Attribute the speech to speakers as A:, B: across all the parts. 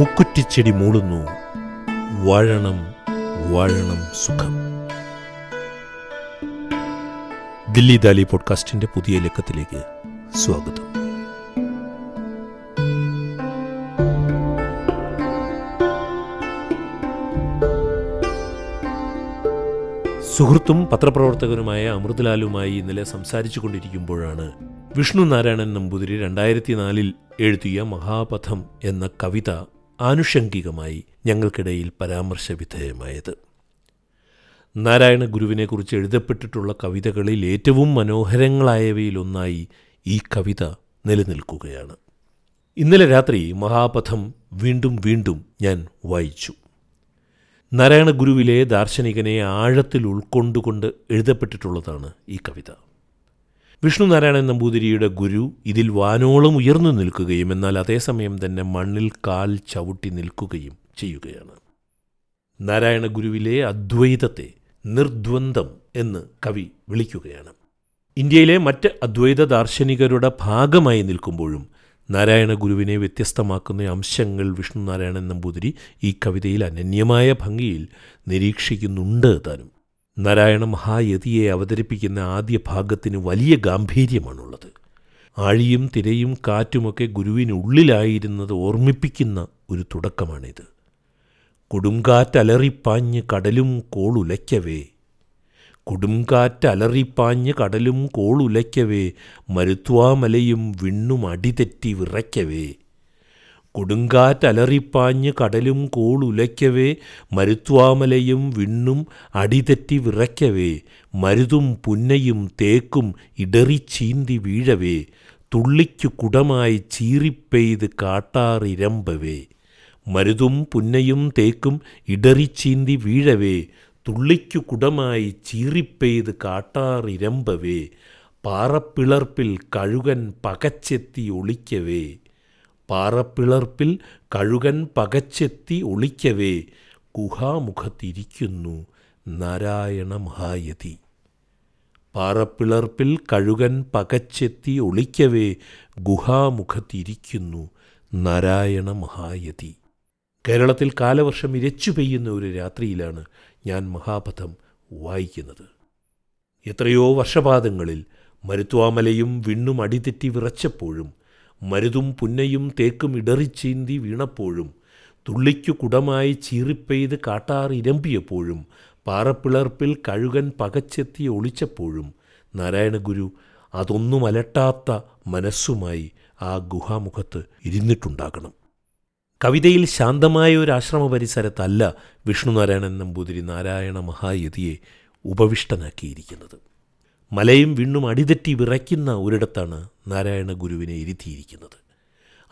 A: മുക്കുറ്റിച്ചെടി മൂളുന്നു. വാഴണം വാഴണം സുഖം. ദില്ലി ദാലി പോഡ്കാസ്റ്റിന്റെ പുതിയ ലക്കത്തിലേക്ക് സ്വാഗതം. സുഹൃത്തും പത്രപ്രവർത്തകനുമായ അമൃതലാലുമായി ഇന്നലെ സംസാരിച്ചു കൊണ്ടിരിക്കുമ്പോഴാണ് വിഷ്ണു നാരായണൻ നമ്പൂതിരി രണ്ടായിരത്തി നാലിൽ എഴുതിയ മഹാപഥം എന്ന കവിത ആനുഷംഗികമായി ഞങ്ങൾക്കിടയിൽ പരാമർശവിധേയമായത്. നാരായണ ഗുരുവിനെക്കുറിച്ച് എഴുതപ്പെട്ടിട്ടുള്ള കവിതകളിൽ ഏറ്റവും മനോഹരങ്ങളായവയിലൊന്നായി ഈ കവിത നിലനിൽക്കുകയാണ്. ഇന്നലെ രാത്രി മഹാപഥം വീണ്ടും വീണ്ടും ഞാൻ വായിച്ചു. നാരായണ ഗുരുവിലെ ദാർശനികനെ ആഴത്തിൽ ഉൾക്കൊണ്ടുകൊണ്ട് എഴുതപ്പെട്ടിട്ടുള്ളതാണ് ഈ കവിത. വിഷ്ണു നാരായണൻ നമ്പൂതിരിയുടെ ഗുരു ഇതിൽ വാനോളം ഉയർന്നു നിൽക്കുകയും എന്നാൽ അതേസമയം തന്നെ മണ്ണിൽ കാൽ ചവിട്ടി നിൽക്കുകയും ചെയ്യുകയാണ്. നാരായണ ഗുരുവിലെ അദ്വൈതത്തെ നിർദ്വന്ദം എന്ന് കവി വിളിക്കുകയാണ്. ഇന്ത്യയിലെ മറ്റ് അദ്വൈത ദാർശനികരുടെ ഭാഗമായി നിൽക്കുമ്പോഴും നാരായണ ഗുരുവിനെ വ്യത്യസ്തമാക്കുന്ന അംശങ്ങൾ വിഷ്ണുനാരായണൻ നമ്പൂതിരി ഈ കവിതയിൽ അനന്യമായ ഭംഗിയിൽ നിരീക്ഷിക്കുന്നുണ്ട് താനും. നാരായണ മഹായതിയെ അവതരിപ്പിക്കുന്ന ആദ്യ ഭാഗത്തിന് വലിയ ഗാംഭീര്യമാണുള്ളത്. ആഴിയും തിരയും കാറ്റുമൊക്കെ ഗുരുവിനുള്ളിലായിരുന്നത് ഓർമ്മിപ്പിക്കുന്ന ഒരു തുടക്കമാണിത്. കൊടുങ്കാറ്റലറിപ്പാഞ്ഞ് കടലും കോളുലയ്ക്കവേ. കൊടുങ്കാറ്റലറിപ്പാഞ്ഞ് കടലും കോളുലയ്ക്കവേ. മരുത്വാമലയും വിണ്ണും അടിതെറ്റി വിറയ്ക്കവേ. കൊടുങ്കാറ്റലറിപ്പാഞ്ഞ് കടലും കോളുലയ്ക്കവേ മരുത്വാമലയും വിണ്ണും അടിതെറ്റി വിറയ്ക്കവേ മരുതും പുന്നയും തേക്കും ഇടറിച്ചീന്തി വീഴവേ തുള്ളിക്കു കുടമായി ചീറിപ്പെയ്ത് കാട്ടാറിരമ്പവേ. മരുതും പുന്നയും തേക്കും ഇടറിച്ചീന്തി വീഴവേ തുള്ളിക്കു കുടമായി ചീറിപ്പെയ്ത് കാട്ടാറിരമ്പവേ പാറപ്പിളർപ്പിൽ കഴുകൻ പകച്ചെത്തി ഒളിക്കവേ. പാറപ്പിളർപ്പിൽ കഴുകൻ പകച്ചെത്തി ഒളിക്കവേ ഗുഹാമുഖത്തിരിക്കുന്നു നാരായണ മഹായതി. പാറപ്പിളർപ്പിൽ കഴുകൻ പകച്ചെത്തി ഒളിക്കവേ ഗുഹാമുഖത്തിരിക്കുന്നു നാരായണ മഹായതി. കേരളത്തിൽ കാലവർഷം ഇരച്ചു പെയ്യുന്ന ഒരു രാത്രിയിലാണ് ഞാൻ മഹാപഥം വായിക്കുന്നത്. എത്രയോ വർഷപാതങ്ങളിൽ മരുത്വാമലയും വിണ്ണും അടിതെറ്റി വിറച്ചപ്പോഴും മരുതും പുന്നയും തേക്കും ഇടറിച്ചീന്തി വീണപ്പോഴും തുള്ളിക്കു കുടമായി ചീറിപ്പെയ്ത് കാട്ടാർ ഇരമ്പിയപ്പോഴും പാറപ്പിളർപ്പിൽ കഴുകൻ പകച്ചെത്തി ഒളിച്ചപ്പോഴും നാരായണഗുരു അതൊന്നും അലട്ടാത്ത മനസ്സുമായി ആ ഗുഹാമുഖത്ത് ഇരുന്നിട്ടുണ്ടാകണം. കവിതയിൽ ശാന്തമായ ഒരു ആശ്രമ പരിസരത്തല്ല വിഷ്ണുനാരായണൻ നമ്പൂതിരി നാരായണ മഹായതിയെ ഉപവിഷ്ടനാക്കിയിരിക്കുന്നത്. മലയും വിണ്ണും അടിതെറ്റി വിറയ്ക്കുന്ന ഒരിടത്താണ് നാരായണ ഗുരുവിനെ ഇരുത്തിയിരിക്കുന്നത്.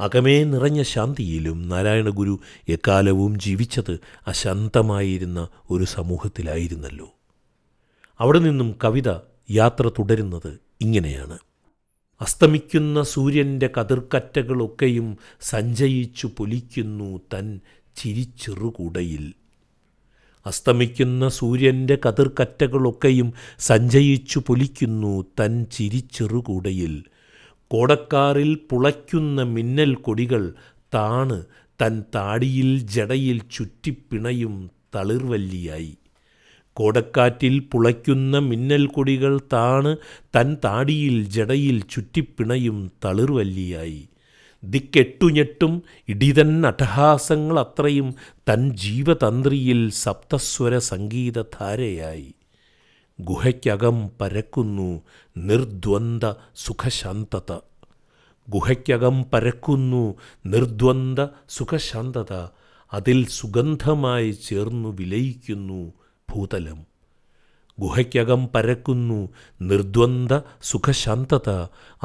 A: അകമേ നിറഞ്ഞ ശാന്തിയിലും നാരായണ ഗുരു എക്കാലവും ജീവിച്ചത് അശാന്തമായിരുന്ന ഒരു സമൂഹത്തിലായിരുന്നല്ലോ. അവിടെ നിന്നും കവിത യാത്ര തുടരുന്നത് ഇങ്ങനെയാണ്. അസ്തമിക്കുന്ന സൂര്യന്റെ കതിർക്കറ്റകളൊക്കെയും സഞ്ചയിച്ചു പൊലിക്കുന്നു തൻ ചിരിച്ചെറുകൂടയിൽ. അസ്തമിക്കുന്ന സൂര്യന്റെ കതിർക്കറ്റകളൊക്കെയും സഞ്ചയിച്ചു പൊലിക്കുന്നു തൻ ചിരിച്ചെറുകൂടയിൽ. കോടക്കാറിൽ പുളയ്ക്കുന്ന മിന്നൽ കൊടികൾ താണ് തൻ താടിയിൽ ജടയിൽ ചുറ്റിപ്പിണയും തളിർവല്ലിയായി. കോടക്കാറ്റിൽ പുളയ്ക്കുന്ന മിന്നൽ കൊടികൾ താണ് തൻ താടിയിൽ ജടയിൽ ചുറ്റിപ്പിണയും തളിർവല്ലിയായി. ദിക്കെട്ടുഞെട്ടും ഇടിതൻ അട്ടഹാസങ്ങൾ അത്രയും തൻ ജീവതന്ത്രിയിൽ സപ്തസ്വര സംഗീതധാരയായി. ഗുഹയ്ക്കകം പരക്കുന്നു നിർദ്വന്ദ സുഖശാന്തത. ഗുഹയ്ക്കകം പരക്കുന്നു നിർദ്വന്ദ സുഖശാന്തത. അതിൽ സുഗന്ധമായി ചേർന്നു വിലയിക്കുന്നു ഭൂതലം. ഗുഹയ്ക്കകം പരക്കുന്നു. നിർദ്വന്ദ സുഖശാന്തത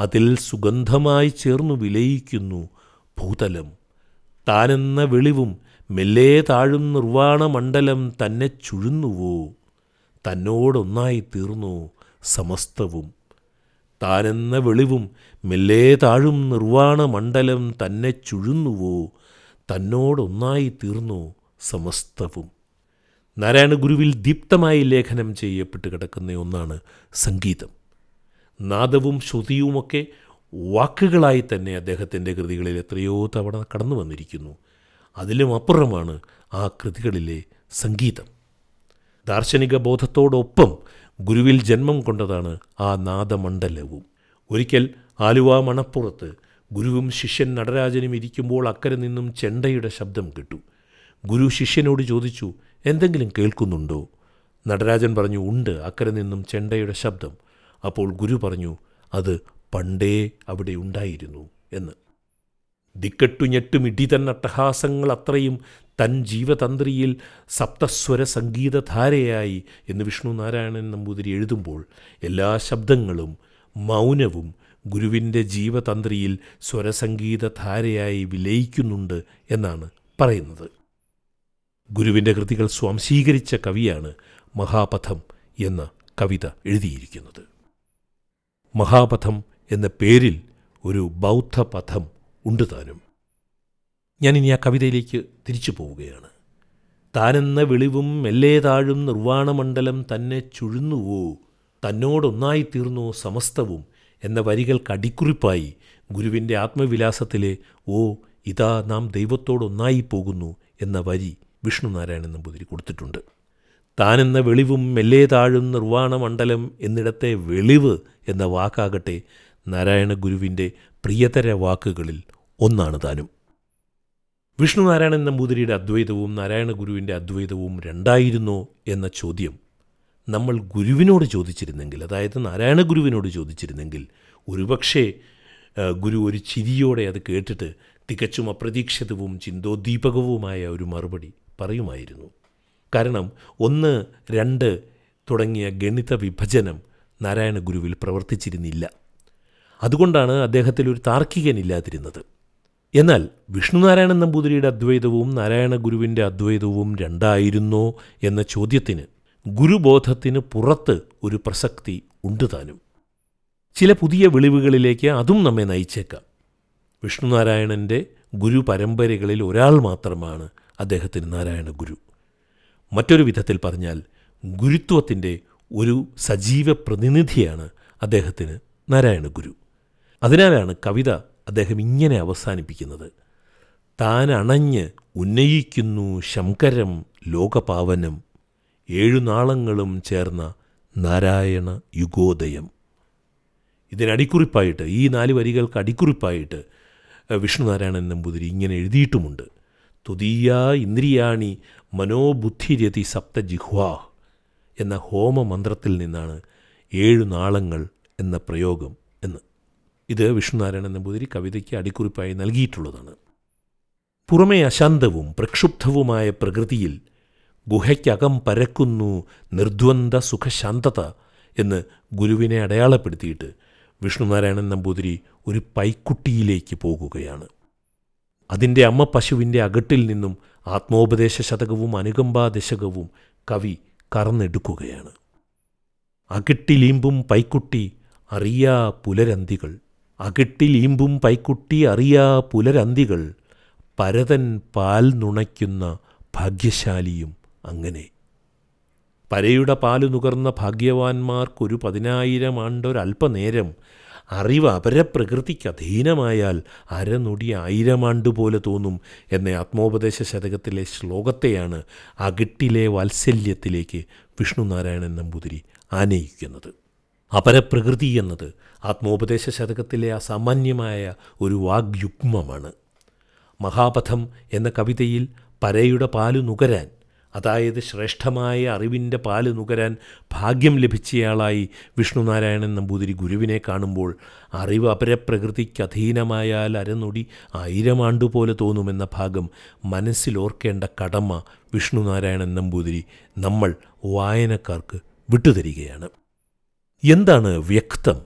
A: അതിൽ സുഗന്ധമായി ചേർന്നു വിലയിക്കുന്നു ഭൂതലം. താനെന്ന വെളിവും മെല്ലെ താഴും നിർവാണമണ്ഡലം തന്നെ ചുഴുന്നുവോ? തന്നോടൊന്നായി തീർന്നു സമസ്തവും. താനെന്ന വെളിവും മെല്ലെ താഴും നിർവാണമണ്ഡലം തന്നെ ചുഴുന്നുവോ? തന്നോടൊന്നായി തീർന്നു സമസ്തവും. നാരായണ ഗുരുവിൽ ദീപ്തമായി ലേഖനം ചെയ്യപ്പെട്ട് കിടക്കുന്ന ഒന്നാണ് സംഗീതം. നാദവും ശ്രുതിയുമൊക്കെ വാക്കുകളായി തന്നെ അദ്ദേഹത്തിന്റെ കൃതികളിൽ എത്രയോ തവണ കടന്നു വന്നിരിക്കുന്നു. അതിലും അപ്പുറമാണ് ആ കൃതികളിലെ സംഗീതം. ദാർശനിക ബോധത്തോടൊപ്പം ഗുരുവിൽ ജന്മം കൊണ്ടതാണ് ആ നാദമണ്ഡലവും. ഒരിക്കൽ ആലുവ മണപ്പുറത്ത് ഗുരുവും ശിഷ്യൻ നടരാജനും ഇരിക്കുമ്പോൾ അക്കരെ നിന്നും ചെണ്ടയുടെ ശബ്ദം കിട്ടു. ഗുരു ശിഷ്യനോട് ചോദിച്ചു എന്തെങ്കിലും കേൾക്കുന്നുണ്ടോ? നടരാജൻ പറഞ്ഞു ഉണ്ട്. അക്കരെ നിന്നും ചെണ്ടയുടെ ശബ്ദം. അപ്പോൾ ഗുരു പറഞ്ഞു അത് പണ്ടേ അവിടെ ഉണ്ടായിരുന്നു എന്ന്. ദിക്കെട്ടു ഞെട്ടും ഇടിതൻ അട്ടഹാസങ്ങൾ അത്രയും തൻ ജീവതന്ത്രിയിൽ സപ്തസ്വര സംഗീതധാരയായി എന്ന് വിഷ്ണു നാരായണൻ നമ്പൂതിരി എഴുതുമ്പോൾ എല്ലാ ശബ്ദങ്ങളും മൗനവും ഗുരുവിന്റെ ജീവതന്ത്രിയിൽ സ്വരസംഗീതധാരയായി വിലയിക്കുന്നുണ്ട് എന്നാണ് പറയുന്നത്. ഗുരുവിന്റെ കൃതികൾ സ്വാംശീകരിച്ച കവിയാണ് മഹാപഥം എന്ന കവിത എഴുതിയിരിക്കുന്നത്. മഹാപഥം എന്ന പേരിൽ ഒരു ബൗദ്ധപഥം ഉണ്ട് താനും. ഞാനിനി ആ കവിതയിലേക്ക് തിരിച്ചു പോവുകയാണ്. താനെന്ന വെളിവും മെല്ലേ താഴും നിർവാണമണ്ഡലം തന്നെ ചുഴുന്നുവോ തന്നോടൊന്നായിത്തീർന്നോ സമസ്തവും എന്ന വരികൾക്കടിക്കുറിപ്പായി ഗുരുവിന്റെ ആത്മവിലാസത്തിലെ ഓ ഇതാ നാം ദൈവത്തോടൊന്നായി പോകുന്നു എന്ന വരി വിഷ്ണുനാരായണൻ നമ്പൂതിരി കൊടുത്തിട്ടുണ്ട്. താനെന്ന വെളിവും മെല്ലെ താഴും നിർവാണമണ്ഡലം എന്നിടത്തെ വെളിവ് എന്ന വാക്കാകട്ടെ നാരായണ ഗുരുവിന്റെ പ്രിയതര വാക്കുകളിൽ ഒന്നാണ് താനും. വിഷ്ണുനാരായണൻ നമ്പൂതിരിയുടെ അദ്വൈതവും നാരായണ ഗുരുവിന്റെ അദ്വൈതവും രണ്ടായിരുന്നോ എന്ന ചോദ്യം നമ്മൾ ഗുരുവിനോട് ചോദിച്ചിരുന്നെങ്കിൽ അതായത് നാരായണ ഗുരുവിനോട് ചോദിച്ചിരുന്നെങ്കിൽ ഒരുപക്ഷേ ഗുരു ഒരു ചിരിയോടെ അത് കേട്ടിട്ട് തികച്ചും അപ്രതീക്ഷിതവും ചിന്തോദ്ദീപകവുമായ ഒരു മറുപടി പറയുമായിരുന്നു. കാരണം ഒന്ന് രണ്ട് തുടങ്ങിയ ഗണിത വിഭജനം നാരായണ ഗുരുവിൽ പ്രവർത്തിച്ചിരുന്നില്ല. അതുകൊണ്ടാണ് അദ്ദേഹത്തിൽ ഒരു താർക്കികനില്ലാതിരുന്നത് എന്നാൽ വിഷ്ണുനാരായണൻ നമ്പൂതിരിയുടെ അദ്വൈതവും നാരായണ ഗുരുവിന്റെ അദ്വൈതവും രണ്ടായിരുന്നോ എന്ന ചോദ്യത്തിന് ഗുരുബോധത്തിന് പുറത്ത് ഒരു പ്രസക്തി ഉണ്ട് താനും. ചില പുതിയ വെളിവുകളിലേക്ക് അതും നമ്മെ നയിച്ചേക്കാം. വിഷ്ണുനാരായണന്റെ ഗുരു പരമ്പരകളിൽ ഒരാൾ മാത്രമാണ് അദ്ദേഹത്തിന് നാരായണ ഗുരു. മറ്റൊരു വിധത്തിൽ പറഞ്ഞാൽ ഗുരുത്വത്തിന്റെ ഒരു സജീവ പ്രതിനിധിയാണ് അദ്ദേഹത്തിന് നാരായണ ഗുരു. അതിനാലാണ് കവിത അദ്ദേഹം ഇങ്ങനെ അവസാനിപ്പിക്കുന്നത്. താൻ അണഞ്ഞ് ഉന്നയിക്കുന്നു ശങ്കരം ലോകപാവനം ഏഴുനാളങ്ങളും ചേർന്ന നാരായണ യുഗോദയം. ഇതിനടിക്കുറിപ്പായിട്ട് ഈ നാല് വരികൾക്ക് അടിക്കുറിപ്പായിട്ട് വിഷ്ണുനാരായണൻ നമ്പൂതിരി ഇങ്ങനെ എഴുതിയിട്ടുമുണ്ട്. തുതീയ ഇന്ദ്രിയാണി മനോബുദ്ധിരതി സപ്തജിഹ്വാ എന്ന ഹോമമന്ത്രത്തിൽ നിന്നാണ് ഏഴു നാളങ്ങൾ എന്ന പ്രയോഗം എന്ന്. ഇത് വിഷ്ണുനാരായണൻ നമ്പൂതിരി കവിതയ്ക്ക് അടിക്കുറിപ്പായി നൽകിയിട്ടുള്ളതാണ്. പുറമേ അശാന്തവും പ്രക്ഷുബ്ധവുമായ പ്രകൃതിയിൽ ഗുഹയ്ക്കകം പരക്കുന്നു നിർദ്വന്ദ് സുഖശാന്തത എന്ന് ഗുരുവിനെ അടയാളപ്പെടുത്തിയിട്ട് വിഷ്ണുനാരായണൻ നമ്പൂതിരി ഒരു പൈക്കുട്ടിയിലേക്ക് പോകുകയാണ്. അതിന്റെ അമ്മ പശുവിന്റെ അകട്ടിൽ നിന്നും ആത്മോപദേശ ശതകവും അനുകമ്പാ ദശകവും കവി കറന്നെടുക്കുകയാണ്. അകിട്ടിലീമ്പും പൈക്കുട്ടി അറിയാ പുലരന്തികൾ. അകിട്ടിലീമ്പും പൈക്കുട്ടി അറിയാ പുലരന്തികൾ. പരതൻ പാൽ നുണയ്ക്കുന്ന ഭാഗ്യശാലിയും അങ്ങനെ. പരയുടെ പാൽ നുകർന്ന ഭാഗ്യവാന്മാർക്കൊരു പതിനായിരം ആണ്ടൊരല്പനേരം അറിവ് അപരപ്രകൃതിക്ക് അധീനമായാൽ അരനൊടി ആയിരം ആണ്ട് പോലെ തോന്നും എന്ന ആത്മോപദേശ ശതകത്തിലെ ശ്ലോകത്തെയാണ് അകിട്ടിലെ വാത്സല്യത്തിലേക്ക് വിഷ്ണുനാരായണൻ നമ്പൂതിരി ആനയിക്കുന്നത്. അപരപ്രകൃതി എന്നത് ആത്മോപദേശ ശതകത്തിലെ അസാമാന്യമായ ഒരു വാഗ്യുഗ്മമാണ്. മഹാപഥം എന്ന കവിതയിൽ പരയുടെ പാലു നുകരാൻ അതായത് ശ്രേഷ്ഠമായ അറിവിന്റെ പാൽ നുകരാൻ ഭാഗ്യം ലഭിച്ചയാളായി വിഷ്ണുനാരായണൻ നമ്പൂതിരി ഗുരുവിനെ കാണുമ്പോൾ അറിവ് അപരപ്രകൃതിക്ക് അധീനമായാൽ അരനൊടി ആയിരം ആണ്ടുപോലെ തോന്നുമെന്ന ഭാഗം മനസ്സിലോർക്കേണ്ട കടമ വിഷ്ണുനാരായണൻ നമ്പൂതിരി നമ്മൾ വായനക്കാർക്ക് വിട്ടുതരികയാണ്. എന്താണ് വ്യക്തം?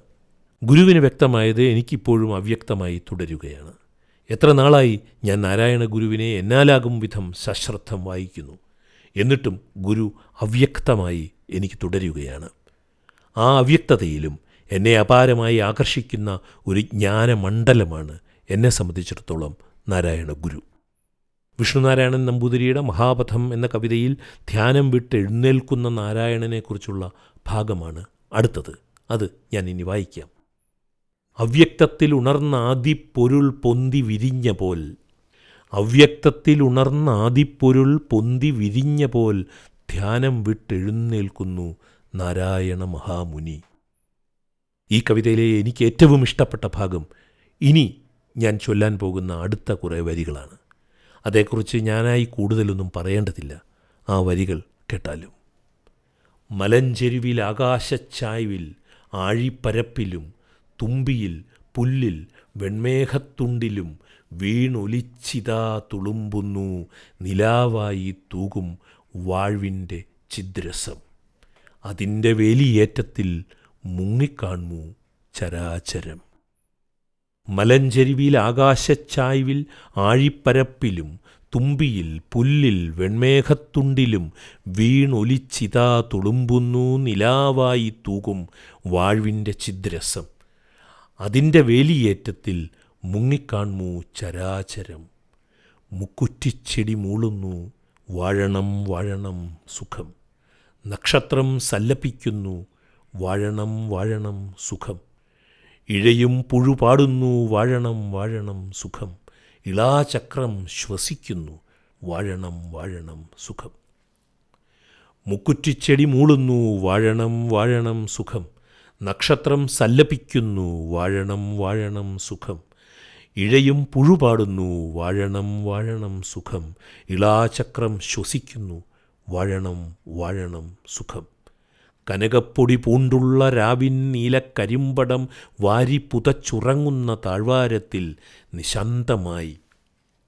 A: ഗുരുവിന് വ്യക്തമായത് എനിക്കിപ്പോഴും അവ്യക്തമായി തുടരുകയാണ്. എത്ര നാളായി ഞാൻ നാരായണ ഗുരുവിനെ എന്നാലാകും വിധം സശ്രദ്ധം വായിക്കുന്നു. എന്നിട്ടും ഗുരു അവ്യക്തമായി എനിക്ക് തുടരുകയാണ്. ആ അവ്യക്തതയിലും എന്നെ അപാരമായി ആകർഷിക്കുന്ന ഒരു ജ്ഞാനമണ്ഡലമാണ് എന്നെ സംബന്ധിച്ചിടത്തോളം നാരായണ ഗുരു. വിഷ്ണുനാരായണൻ നമ്പൂതിരിയുടെ മഹാപഥം എന്ന കവിതയിൽ ധ്യാനം വിട്ട് എഴുന്നേൽക്കുന്ന നാരായണനെക്കുറിച്ചുള്ള ഭാഗമാണ് അടുത്തത്. അത് ഞാൻ ഇനി വായിക്കാം. അവ്യക്തത്തിൽ ഉണർന്ന ആദിപ്പൊരുൾ പൊന്തി വിരിഞ്ഞ പോൽ അവ്യക്തത്തിൽ ഉണർന്ന ആദിപ്പൊരുൾ പൊന്തി വിരിഞ്ഞ പോൽ ധ്യാനം വിട്ടെഴുന്നേൽക്കുന്നു നാരായണ മഹാമുനി. ഈ കവിതയിലെ എനിക്ക് ഏറ്റവും ഇഷ്ടപ്പെട്ട ഭാഗം ഇനി ഞാൻ ചൊല്ലാൻ പോകുന്ന അടുത്ത കുറേ വരികളാണ്. അതേക്കുറിച്ച് ഞാനായി കൂടുതലൊന്നും പറയേണ്ടതില്ല. ആ വരികൾ കേട്ടാലും. മലഞ്ചെരുവിൽ ആകാശച്ചായ്വിൽ ആഴിപ്പരപ്പിലും തുമ്പിയിൽ പുല്ലിൽ വെൺമേഘത്തുണ്ടിലും വീണൊലിച്ചിതാ തുളുമ്പുന്നു നിലാവായി തൂകും വാഴ്വിന്റെ ചിദ്രസം. അതിന്റെ വേലിയേറ്റത്തിൽ മുങ്ങിക്കാൺമു ചരാചരം. മലഞ്ചെരുവിൽ ആകാശച്ചായ്വിൽ ആഴിപ്പരപ്പിലും തുമ്പിയിൽ പുല്ലിൽ വെൺമേഘത്തുണ്ടിലും വീണൊലിച്ചിതാ തുളുമ്പുന്നു നിലാവായി തൂകും വാഴ്വിന്റെ ചിദ്രസം. അതിന്റെ വേലിയേറ്റത്തിൽ മുങ്ങിക്കാൺമു ചരാചരം. മുക്കുറ്റിച്ചെടി മൂളുന്നു വാഴണം വാഴണം സുഖം. നക്ഷത്രം സല്ലപിക്കുന്നു വാഴണം വാഴണം സുഖം. ഇഴയും പുഴു പാടുന്നു വാഴണം വാഴണം സുഖം. ഇളാചക്രം ശ്വസിക്കുന്നു വാഴണം വാഴണം സുഖം. മുക്കുറ്റിച്ചെടി മൂളുന്നു വാഴണം വാഴണം സുഖം. നക്ഷത്രം സല്ലപിക്കുന്നു വാഴണം വാഴണം സുഖം. ഇഴയും പുഴുപാടുന്നു. വാഴണം വാഴണം സുഖം. ഇളാചക്രം ശ്വസിക്കുന്നു. വാഴണം വാഴണം സുഖം. കനകപ്പൊടി പൂണ്ടുള്ള രാവിൻ നീലക്കരിമ്പടം വാരി പുതച്ചുറങ്ങുന്ന താഴ്വാരത്തിൽ നിശാന്തമായി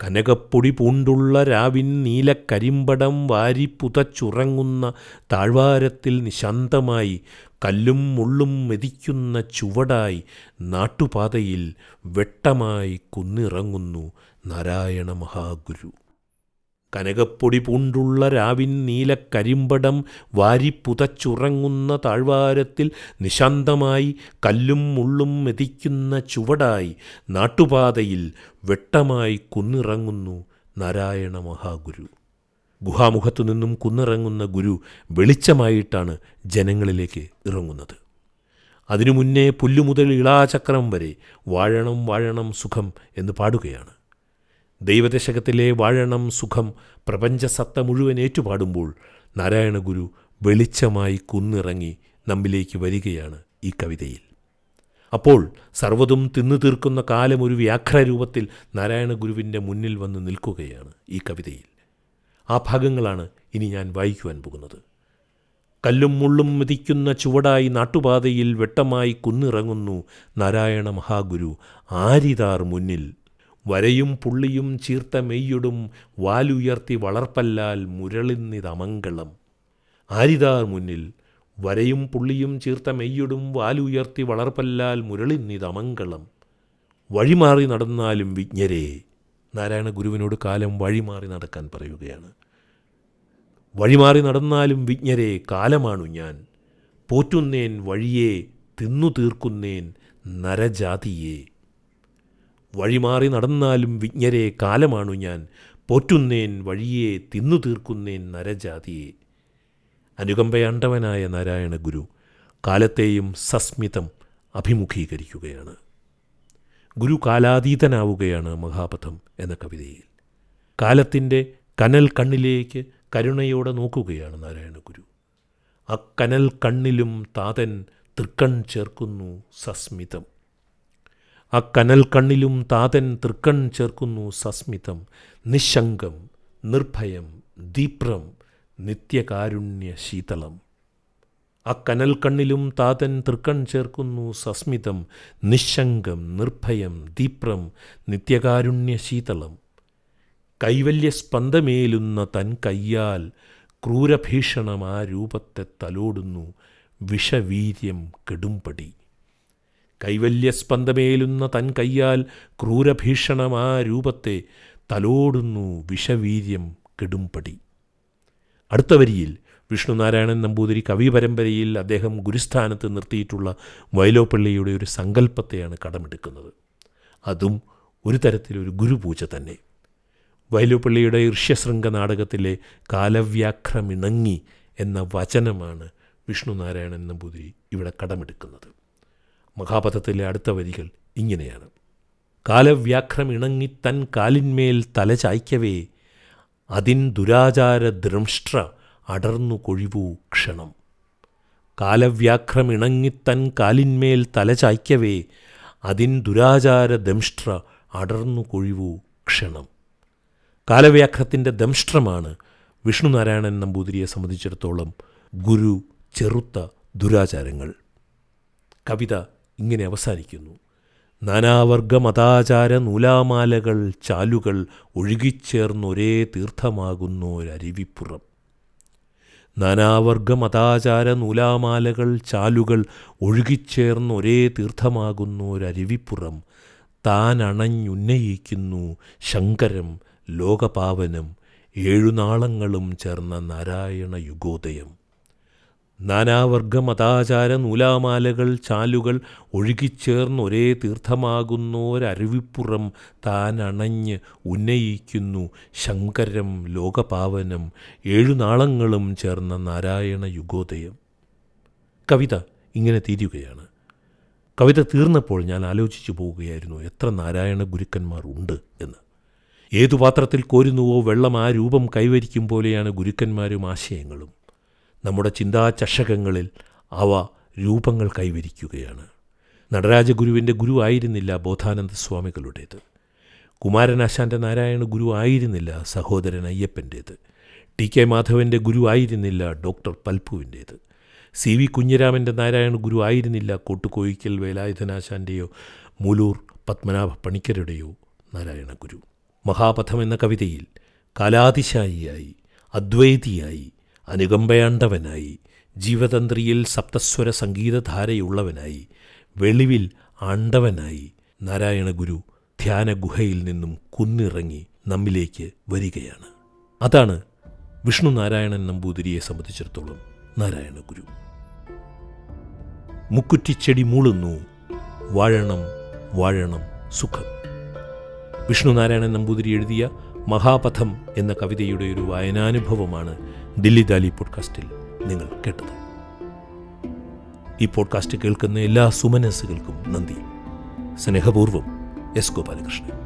A: കനകപ്പൊടി പൂണ്ടുള്ള രാവിൻ നീലക്കരിമ്പടം വാരി പുതച്ചുറങ്ങുന്ന താഴ്വാരത്തിൽ നിശാന്തമായി കല്ലും മുള്ളും മെതിക്കുന്ന ചുവടായി നാട്ടുപാതയിൽ വെട്ടമായി കുന്നിറങ്ങുന്നു നാരായണ മഹാഗുരു. കനകപ്പൊടി പൂണ്ടുള്ള രാവിൻ നീലക്കരിമ്പടം വാരി പുതച്ചുറങ്ങുന്ന താഴ്വാരത്തിൽ നിശാന്തമായി കല്ലും മുള്ളും മെതിക്കുന്ന ചുവടായി നാട്ടുപാതയിൽ വെട്ടമായി കുന്നിറങ്ങുന്നു നാരായണ മഹാഗുരു. ഗുഹാമുഖത്തു നിന്നും കുന്നിറങ്ങുന്ന ഗുരു വെളിച്ചമായിട്ടാണ് ജനങ്ങളിലേക്ക് ഇറങ്ങുന്നത്. അതിനു മുന്നേ പുല്ലുമുതൽ ഇളാചക്രം വരെ വാഴണം വാഴണം സുഖം എന്ന് പാടുകയാണ്. ദൈവദശകത്തിലെ വാഴണം സുഖം പ്രപഞ്ചസത്ത മുഴുവൻ ഏറ്റുപാടുമ്പോൾ നാരായണഗുരു വെളിച്ചമായി കുന്നിറങ്ങി നമ്മിലേക്ക് വരികയാണ് ഈ കവിതയിൽ. അപ്പോൾ സർവതും തിന്നു തീർക്കുന്ന കാലം ഒരു വ്യാഘ്രരൂപത്തിൽ രൂപത്തിൽ ഗുരുവിന്റെ മുന്നിൽ വന്ന് നിൽക്കുകയാണ് ഈ കവിതയിൽ. ആ ഭാഗങ്ങളാണ് ഇനി ഞാൻ വായിക്കുവാൻ പോകുന്നത്. കല്ലും മുള്ളും മെതിക്കുന്ന ചുവടായി നാട്ടുപാതയിൽ വെട്ടമായി കുന്നിറങ്ങുന്നു നാരായണ മഹാഗുരു ആരിതാർ മുന്നിൽ വരയും പുള്ളിയും ചീർത്ത മെയ്യൊടും വാലുയർത്തി വളർപ്പല്ലാൽ മുരളിന്നിതമംഗളം ആരിതാർ മുന്നിൽ വരയും പുള്ളിയും ചീർത്ത മെയ്യൊടും വാലുയർത്തി വളർപ്പല്ലാൽ മുരളിന്നിതമംഗളം വഴിമാറി നടന്നാലും വിജ്ഞരേ നാരായണ ഗുരുവിനോട് കാലം വഴിമാറി നടക്കാൻ പറയുകയാണ്. വഴിമാറി നടന്നാലും വിജ്ഞരെ കാലമാണു ഞാൻ. പോറ്റുന്നേൻ വഴിയെ തിന്നു തീർക്കുന്നേൻ നരജാതിയെ. വഴിമാറി നടന്നാലും വിജ്ഞരെ കാലമാണു ഞാൻ. പോറ്റുന്നേൻ വഴിയെ തിന്നു തീർക്കുന്നേൻ നരജാതിയെ. അനുകമ്പയാണ്ടവനായ നാരായണ ഗുരു കാലത്തെയും സസ്മിതം അഭിമുഖീകരിക്കുകയാണ്. ഗുരു കാലാതീതനാവുകയാണ് മഹാപഥം എന്ന കവിതയിൽ. കാലത്തിന്റെ കനൽ കണ്ണിലേക്ക് കരുണയോടെ നോക്കുകയാണ് നാരായണ ഗുരു. ആ കനൽ കണ്ണിലും താതൻ തൃക്കൺ ചേർക്കുന്നു സസ്മിതം. ആ കനൽ കണ്ണിലും താതൻ തൃക്കൺ ചേർക്കുന്നു സസ്മിതം നിശങ്കം നിർഭയം ദീപ്രം നിത്യകാരുണ്യ ശീതളം. ആ കനൽ കണ്ണിലും താതൻ തൃക്കൺ ചേർക്കുന്നു സസ്മിതം നിശങ്കം നിർഭയം ദീപ്രം നിത്യകാരുണ്യ ശീതളം. കൈവല്യസ്പന്ദമേലുന്ന തൻ കയ്യാൽ ക്രൂരഭീഷണമാ രൂപത്തെ തലോടുന്നു വിഷവീര്യം കെടുംപടി. കൈവല്യസ്പന്ദമേലുന്ന തൻ കയ്യാൽ ക്രൂരഭീഷണമാ രൂപത്തെ തലോടുന്നു വിഷവീര്യം കെടുംപടി. അടുത്ത വരിയിൽ വിഷ്ണുനാരായണൻ നമ്പൂതിരി കവി പരമ്പരയിൽ അദ്ദേഹം ഗുരുസ്ഥാനത്ത് നിർത്തിയിട്ടുള്ള വയലോപ്പള്ളിയുടെ ഒരു സങ്കല്പത്തെയാണ് കടമെടുക്കുന്നത്. അതും ഒരു തരത്തിലൊരു ഗുരുപൂജ തന്നെ. വയലുപ്പള്ളിയുടെ ഋഷ്യശൃംഗ നാടകത്തിലെ കാലവ്യാഘ്രമിണങ്ങി എന്ന വചനമാണ് വിഷ്ണുനാരായണൻ നമ്പൂതിരി ഇവിടെ കടമെടുക്കുന്നത്. മഹാപഥത്തിലെ അടുത്ത വരികൾ ഇങ്ങനെയാണ്. കാലവ്യാഘ്രമിണങ്ങി തൻ കാലിന്മേൽ തല ചായ്ക്കവേ അതിൻ ദുരാചാര ദൃംഷ്ട്ര അടർന്നു കൊഴിവു ക്ഷണം. കാലവ്യാഘ്രമിണങ്ങി തൻ കാലിന്മേൽ തല ചായ്ക്കവേ അതിൻ ദുരാചാര ദംഷ്ട്ര അടർന്നു കൊഴിവു ക്ഷണം. കാലവ്യാഘ്രത്തിന്റെ ദംഷ്ട്രമാണ് വിഷ്ണുനാരായണൻ നമ്പൂതിരിയെ സംബന്ധിച്ചിടത്തോളം ഗുരു ചെറുത്ത ദുരാചാരങ്ങൾ. കവിത ഇങ്ങനെ അവസാനിക്കുന്നു. നാനാവർഗ മതാചാര നൂലാമാലകൾ ചാലുകൾ ഒഴുകിച്ചേർന്നൊരേ തീർത്ഥമാകുന്നൊരരുവിപ്പുറം നാനാവർഗ മതാചാര നൂലാമാലകൾ ചാലുകൾ ഒഴുകിച്ചേർന്നൊരേ തീർത്ഥമാകുന്നൊരരുവിപ്പുറം താൻ അണഞ്ഞുന്നയിക്കുന്നു ശങ്കരം ലോകപാവനം ഏഴുനാളങ്ങളും ചേർന്ന നാരായണ യുഗോദയം. നാനാവർഗ മതാചാര നൂലാമാലകൾ ചാലുകൾ ഒഴുകിച്ചേർന്ന് ഒരേ തീർത്ഥമാകുന്നോരരുവിപ്പുറം താൻ അണഞ്ഞ് ഉന്നയിക്കുന്നു ശങ്കരം ലോകപാവനം ഏഴുനാളങ്ങളും ചേർന്ന നാരായണ യുഗോദയം. കവിത ഇങ്ങനെ തീരുകയാണ്. കവിത തീർന്നപ്പോൾ ഞാൻ ആലോചിച്ചു പോവുകയായിരുന്നു എത്ര നാരായണ ഗുരുക്കന്മാർ ഉണ്ട് എന്ന്. ഏതു പാത്രത്തിൽ കോരുന്നുവോ വെള്ളം ആ രൂപം കൈവരിക്കും പോലെയാണ് ഗുരുക്കന്മാരും ആശയങ്ങളും. നമ്മുടെ ചിന്താചഷകങ്ങളിൽ അവ രൂപങ്ങൾ കൈവരിക്കുകയാണ്. നടരാജഗുരുവിന്റെ ഗുരു ആയിരുന്നില്ല ബോധാനന്ദ സ്വാമികളുടേത്. കുമാരനാശാന്റെ നാരായണ ഗുരു ആയിരുന്നില്ല സഹോദരൻ അയ്യപ്പന്റേത്. ടി കെ മാധവന്റെ ഗുരു ആയിരുന്നില്ല ഡോക്ടർ പൽപ്പുവിന്റേത്. സി വി കുഞ്ഞിരാമന്റെ നാരായണ ഗുരു ആയിരുന്നില്ല കോട്ടുകോയിക്കൽ വേലായുധനാശാന്റെയോ മൂലൂർ പത്മനാഭ പണിക്കരുടെയോ നാരായണ ഗുരു മഹാപഥം എന്ന കവിതയിൽ കാലാതിശായിയായി അദ്വൈതിയായി അനുകമ്പയാണ്ടവനായി ജീവതന്ത്രിയിൽ സപ്തസ്വര സംഗീതധാരയുള്ളവനായി വെളിവിൽ ആണ്ടവനായി നാരായണ ഗുരു ധ്യാന ഗുഹയിൽ നിന്നും കുന്നിറങ്ങി നമ്മിലേക്ക് വരികയാണ്. അതാണ് വിഷ്ണു നാരായണൻ നമ്പൂതിരിയെ സംബന്ധിച്ചിടത്തോളം നാരായണ ഗുരു മുക്കുറ്റിച്ചെടി മൂളുന്നു വാഴണം വാഴണം സുഖം. വിഷ്ണു നാരായണൻ നമ്പൂതിരി എഴുതിയ മഹാപഥം എന്ന കവിതയുടെ ഒരു വായനാനുഭവമാണ് ദില്ലി ദാലി പോഡ്കാസ്റ്റിൽ നിങ്ങൾ കേട്ടത്. ഈ പോഡ്കാസ്റ്റ് കേൾക്കുന്ന എല്ലാ സുമനസ്സുകൾക്കും നന്ദി. സ്നേഹപൂർവം എസ് ഗോപാലകൃഷ്ണൻ.